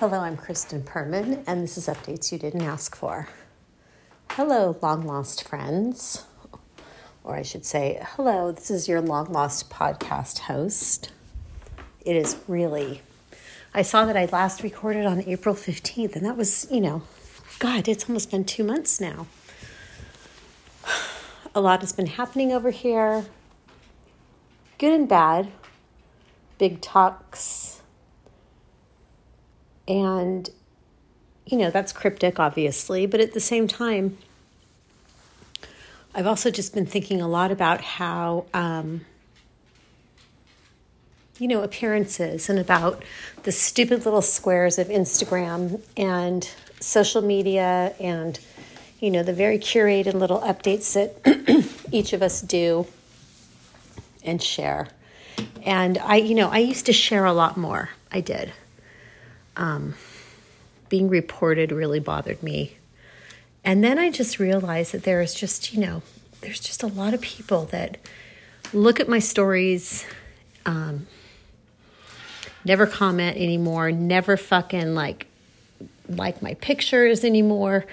Hello, I'm Kristen Perman, and this is Updates You Didn't Ask For. Hello, long lost friends. Or I should say, hello, this is your long lost podcast host. It is really, I saw that I last recorded on April 15th, and that was, you know, God, it's almost been two months now. A lot has been happening over here, good and bad, big talks and, you know, that's cryptic, obviously, but at the same time, I've also just been thinking a lot about how, um, you know, appearances and about the stupid little squares of Instagram and social media and, you know, the very curated little updates that each of us do and share. And I, you know, I used to share a lot more. I did um, being reported really bothered me. And then I just realized that there is just, you know, there's just a lot of people that look at my stories, um, never comment anymore, never fucking like like my pictures anymore.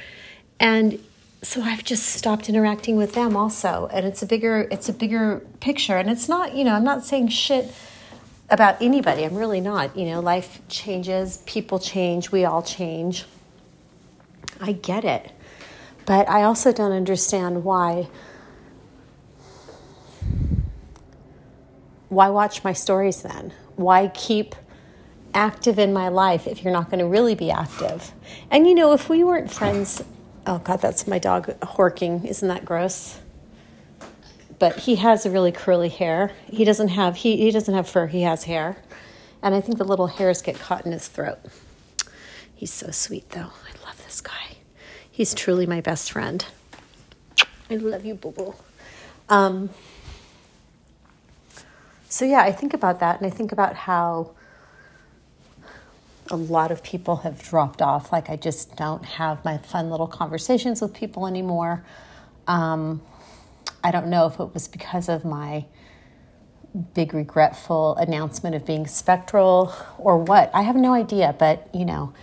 And so I've just stopped interacting with them also. And it's a bigger it's a bigger picture. And it's not, you know, I'm not saying shit about anybody. I'm really not. You know, life changes, people change, we all change. I get it. But I also don't understand why why watch my stories then? Why keep active in my life if you're not going to really be active? And you know, if we weren't friends, oh god, that's my dog horking. Isn't that gross? But he has a really curly hair. He doesn't have he, he doesn't have fur, he has hair. And I think the little hairs get caught in his throat. He's so sweet though. I love this guy. He's truly my best friend. I love you, boo boo. Um, so yeah, I think about that and I think about how a lot of people have dropped off. Like I just don't have my fun little conversations with people anymore. Um, I don't know if it was because of my big regretful announcement of being spectral or what. I have no idea, but you know,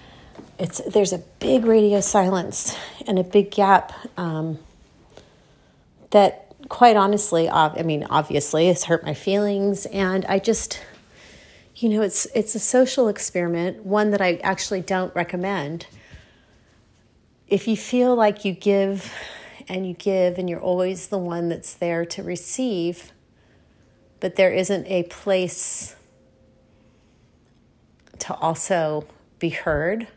it's there's a big radio silence and a big gap um, that, quite honestly, I mean, obviously, has hurt my feelings, and I just, you know, it's it's a social experiment, one that I actually don't recommend. If you feel like you give and you give, and you're always the one that's there to receive, but there isn't a place to also be heard.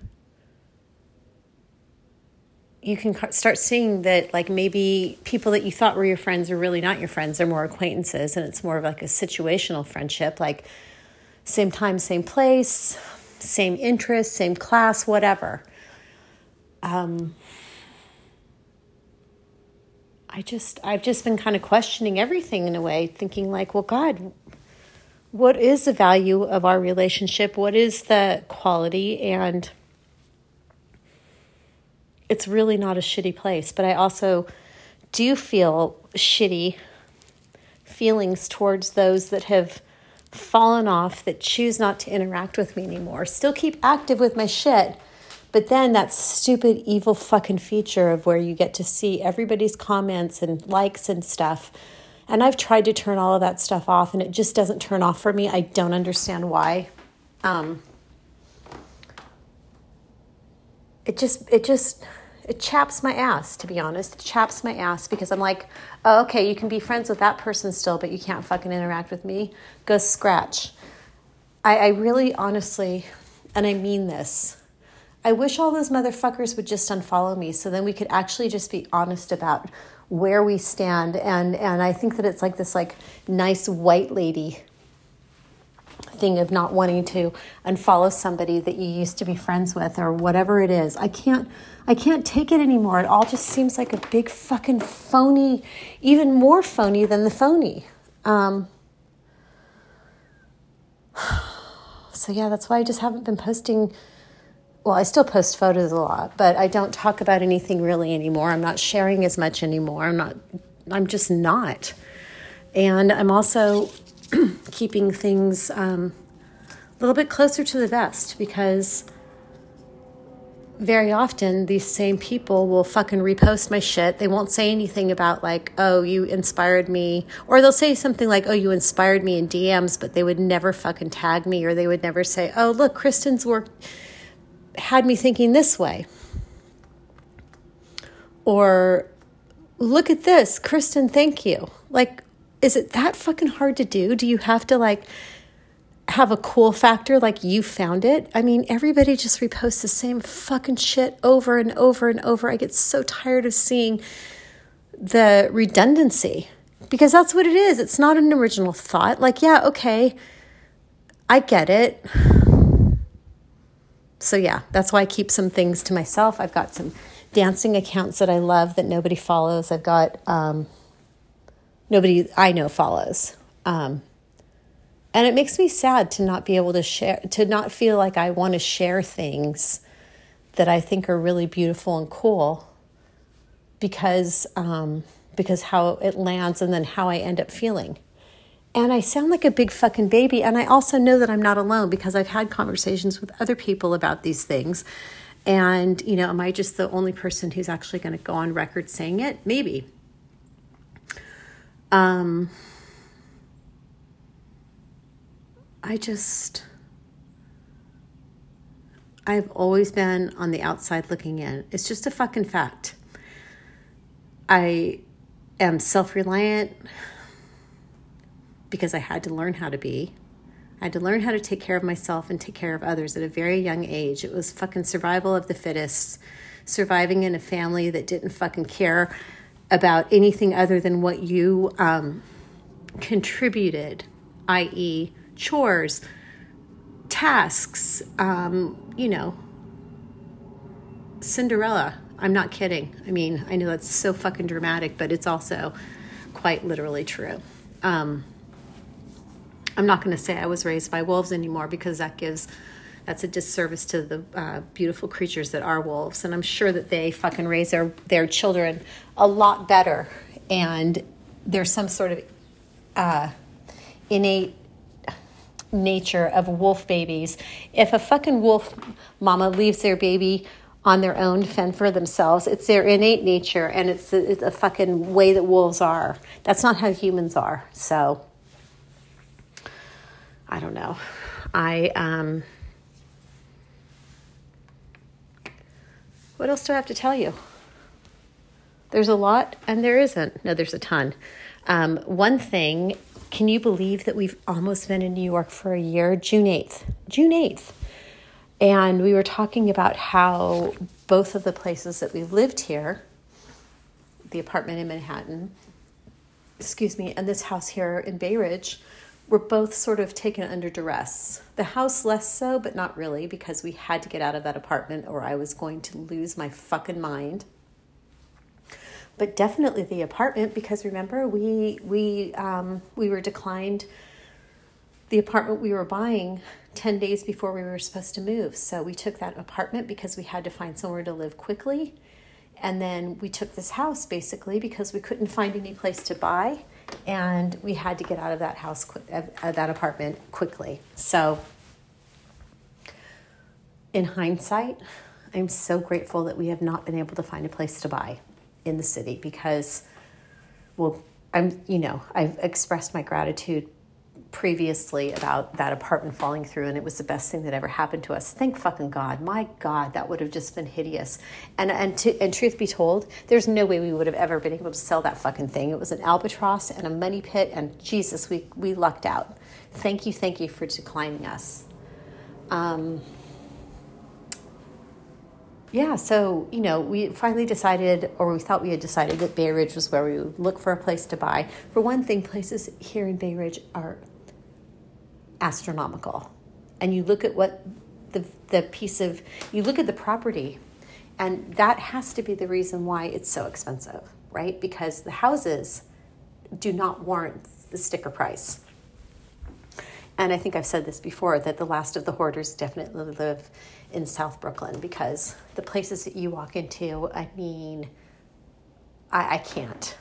You can start seeing that, like, maybe people that you thought were your friends are really not your friends, they're more acquaintances, and it's more of like a situational friendship, like same time, same place, same interest, same class, whatever. Um, I just I've just been kind of questioning everything in a way, thinking like, well, God, what is the value of our relationship? What is the quality? And it's really not a shitty place, but I also do feel shitty feelings towards those that have fallen off, that choose not to interact with me anymore. Still keep active with my shit but then that stupid, evil fucking feature of where you get to see everybody's comments and likes and stuff. And I've tried to turn all of that stuff off and it just doesn't turn off for me. I don't understand why. Um, it just, it just, it chaps my ass, to be honest. It chaps my ass because I'm like, oh, okay, you can be friends with that person still, but you can't fucking interact with me. Go scratch. I, I really honestly, and I mean this, I wish all those motherfuckers would just unfollow me so then we could actually just be honest about where we stand and and I think that it's like this like nice white lady thing of not wanting to unfollow somebody that you used to be friends with or whatever it is. I can't I can't take it anymore. It all just seems like a big fucking phony, even more phony than the phony. Um, so yeah, that's why I just haven't been posting well, I still post photos a lot, but I don't talk about anything really anymore. I'm not sharing as much anymore. I'm not, I'm just not. And I'm also keeping things um, a little bit closer to the vest because very often these same people will fucking repost my shit. They won't say anything about like, "Oh, you inspired me," or they'll say something like, "Oh, you inspired me" in DMs, but they would never fucking tag me, or they would never say, "Oh, look, Kristen's work had me thinking this way," or "Look at this, Kristen, thank you." Like, is it that fucking hard to do? Do you have to like? have a cool factor like you found it. I mean, everybody just reposts the same fucking shit over and over and over. I get so tired of seeing the redundancy because that's what it is. It's not an original thought. Like, yeah, okay, I get it. So, yeah, that's why I keep some things to myself. I've got some dancing accounts that I love that nobody follows. I've got um, nobody I know follows. Um, and it makes me sad to not be able to share, to not feel like I want to share things that I think are really beautiful and cool because, um, because how it lands and then how I end up feeling. And I sound like a big fucking baby. And I also know that I'm not alone because I've had conversations with other people about these things. And, you know, am I just the only person who's actually going to go on record saying it? Maybe. Um, I just, I've always been on the outside looking in. It's just a fucking fact. I am self reliant because I had to learn how to be. I had to learn how to take care of myself and take care of others at a very young age. It was fucking survival of the fittest, surviving in a family that didn't fucking care about anything other than what you um, contributed, i.e., chores, tasks, um, you know, Cinderella. I'm not kidding. I mean, I know that's so fucking dramatic, but it's also quite literally true. Um, I'm not going to say I was raised by wolves anymore because that gives that's a disservice to the uh, beautiful creatures that are wolves, and I'm sure that they fucking raise their their children a lot better, and there's some sort of uh, innate nature of wolf babies. If a fucking wolf mama leaves their baby on their own fend for themselves, it's their innate nature and it's a, it's a fucking way that wolves are. That's not how humans are. So, I don't know. I, um, what else do I have to tell you? There's a lot and there isn't. No, there's a ton. Um, one thing can you believe that we've almost been in New York for a year? June 8th. June 8th. And we were talking about how both of the places that we've lived here, the apartment in Manhattan, excuse me, and this house here in Bay Ridge, were both sort of taken under duress. The house less so, but not really, because we had to get out of that apartment or I was going to lose my fucking mind. But definitely the apartment because remember we we um, we were declined the apartment we were buying 10 days before we were supposed to move. So we took that apartment because we had to find somewhere to live quickly. And then we took this house basically because we couldn't find any place to buy and we had to get out of that house uh, that apartment quickly. So in hindsight i'm so grateful that we have not been able to find a place to buy in the city because, well, I'm, you know, I've expressed my gratitude previously about that apartment falling through and it was the best thing that ever happened to us. Thank fucking god. My god that would have just been hideous. And and to, and truth be told there's no way we would have ever been able to sell that fucking thing. It was an albatross and a money pit and jesus we we lucked out. Thank you thank you for declining us. Um, yeah, so you know, we finally decided, or we thought we had decided that Bay Ridge was where we would look for a place to buy. For one thing, places here in Bay Ridge are astronomical, and you look at what the the piece of you look at the property, and that has to be the reason why it's so expensive, right? Because the houses do not warrant the sticker price. And I think I've said this before that the last of the hoarders definitely live in South Brooklyn because the places that you walk into, I mean, I, I can't.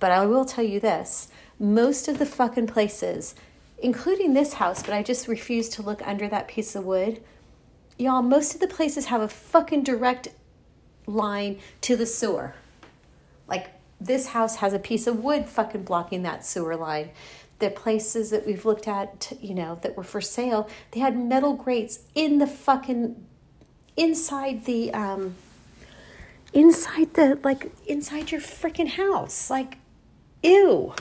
But I will tell you this most of the fucking places, including this house, but I just refuse to look under that piece of wood, y'all, most of the places have a fucking direct line to the sewer. Like this house has a piece of wood fucking blocking that sewer line. The places that we've looked at, you know, that were for sale, they had metal grates in the fucking inside the um inside the like inside your freaking house. Like ew.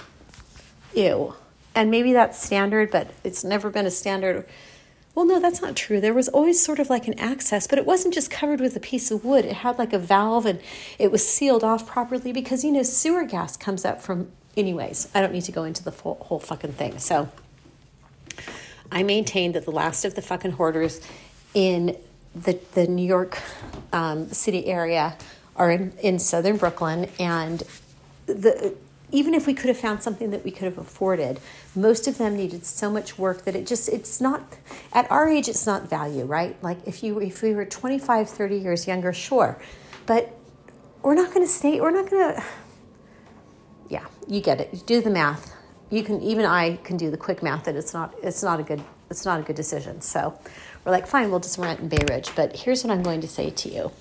Ew. And maybe that's standard, but it's never been a standard well, no, that's not true. There was always sort of like an access, but it wasn't just covered with a piece of wood. It had like a valve and it was sealed off properly because, you know, sewer gas comes up from, anyways, I don't need to go into the full, whole fucking thing. So I maintain that the last of the fucking hoarders in the, the New York um, City area are in, in southern Brooklyn and the even if we could have found something that we could have afforded most of them needed so much work that it just it's not at our age it's not value right? Like if you if we were 25 30 years younger sure. But we're not going to stay we're not going to yeah you get it. You do the math. You can even i can do the quick math that it's not it's not a good it's not a good decision. So we're like fine we'll just rent in bay ridge. But here's what i'm going to say to you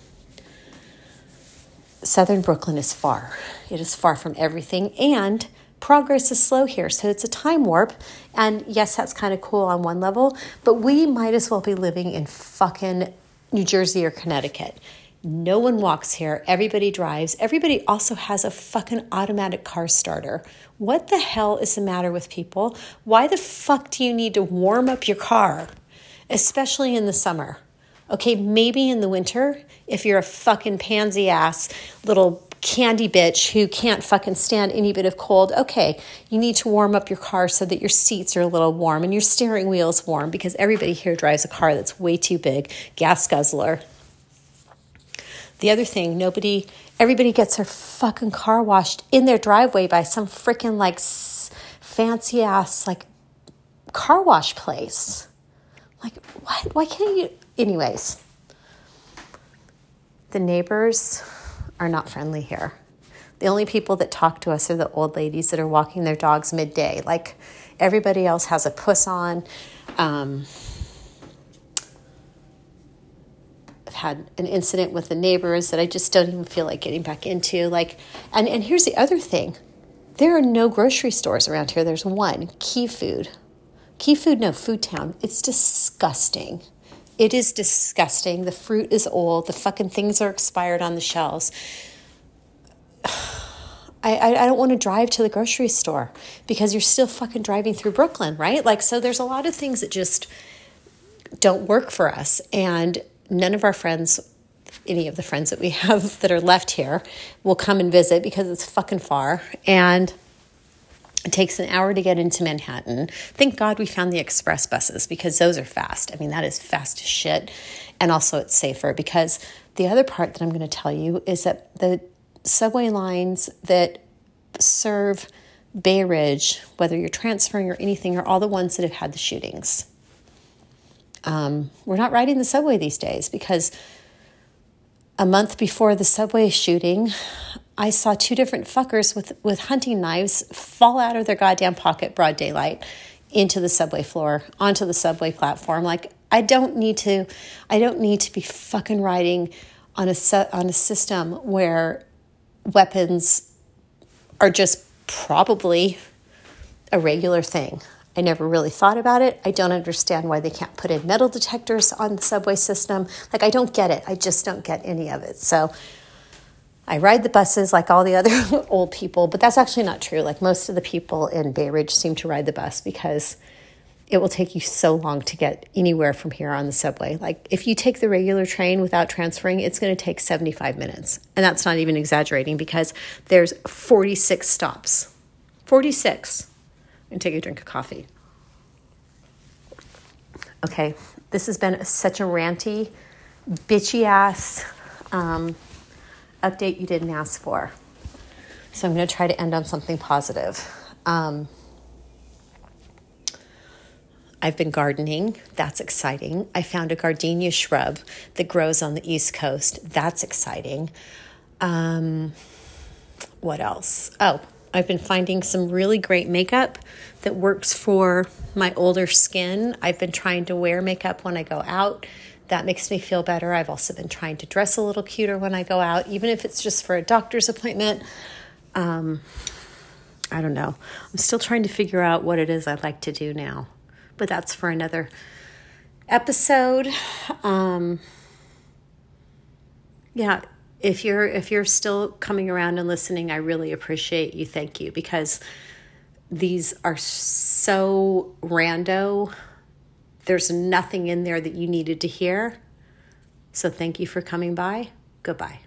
southern Brooklyn is far. It is far from everything, and progress is slow here. So it's a time warp. And yes, that's kind of cool on one level, but we might as well be living in fucking New Jersey or Connecticut. No one walks here. Everybody drives. Everybody also has a fucking automatic car starter. What the hell is the matter with people? Why the fuck do you need to warm up your car, especially in the summer? Okay, maybe in the winter, if you're a fucking pansy ass little candy bitch who can't fucking stand any bit of cold, okay, you need to warm up your car so that your seats are a little warm and your steering wheel is warm because everybody here drives a car that's way too big, gas guzzler. The other thing, nobody, everybody gets their fucking car washed in their driveway by some freaking like fancy ass like car wash place. Like, what? Why can't you? Anyways, the neighbors are not friendly here. The only people that talk to us are the old ladies that are walking their dogs midday. Like everybody else has a puss on. Um, I've had an incident with the neighbors that I just don't even feel like getting back into. Like, and, and here's the other thing there are no grocery stores around here. There's one, Key Food. Key Food, no, Food Town. It's disgusting. It is disgusting. The fruit is old. The fucking things are expired on the shelves. I, I, I don't want to drive to the grocery store because you're still fucking driving through Brooklyn, right? Like, so there's a lot of things that just don't work for us. And none of our friends, any of the friends that we have that are left here, will come and visit because it's fucking far. And it takes an hour to get into Manhattan. Thank God we found the express buses because those are fast. I mean, that is fast as shit. And also, it's safer because the other part that I'm going to tell you is that the subway lines that serve Bay Ridge, whether you're transferring or anything, are all the ones that have had the shootings. Um, we're not riding the subway these days because a month before the subway shooting, I saw two different fuckers with, with hunting knives fall out of their goddamn pocket broad daylight into the subway floor, onto the subway platform. Like I don't need to I don't need to be fucking riding on a on a system where weapons are just probably a regular thing. I never really thought about it. I don't understand why they can't put in metal detectors on the subway system. Like I don't get it. I just don't get any of it. So I ride the buses like all the other old people, but that's actually not true. Like most of the people in Bay Ridge seem to ride the bus because it will take you so long to get anywhere from here on the subway. Like if you take the regular train without transferring, it's going to take 75 minutes. And that's not even exaggerating because there's 46 stops. 46. And take a drink of coffee. Okay, this has been such a ranty, bitchy ass um, update you didn't ask for. So I'm going to try to end on something positive. Um, I've been gardening. That's exciting. I found a gardenia shrub that grows on the East Coast. That's exciting. Um, what else? Oh, I've been finding some really great makeup that works for my older skin. I've been trying to wear makeup when I go out that makes me feel better. I've also been trying to dress a little cuter when I go out, even if it's just for a doctor's appointment. Um, I don't know. I'm still trying to figure out what it is I'd like to do now, but that's for another episode. Um, yeah, if you're if you're still coming around and listening, I really appreciate you. Thank you because these are so rando. There's nothing in there that you needed to hear. So thank you for coming by. Goodbye.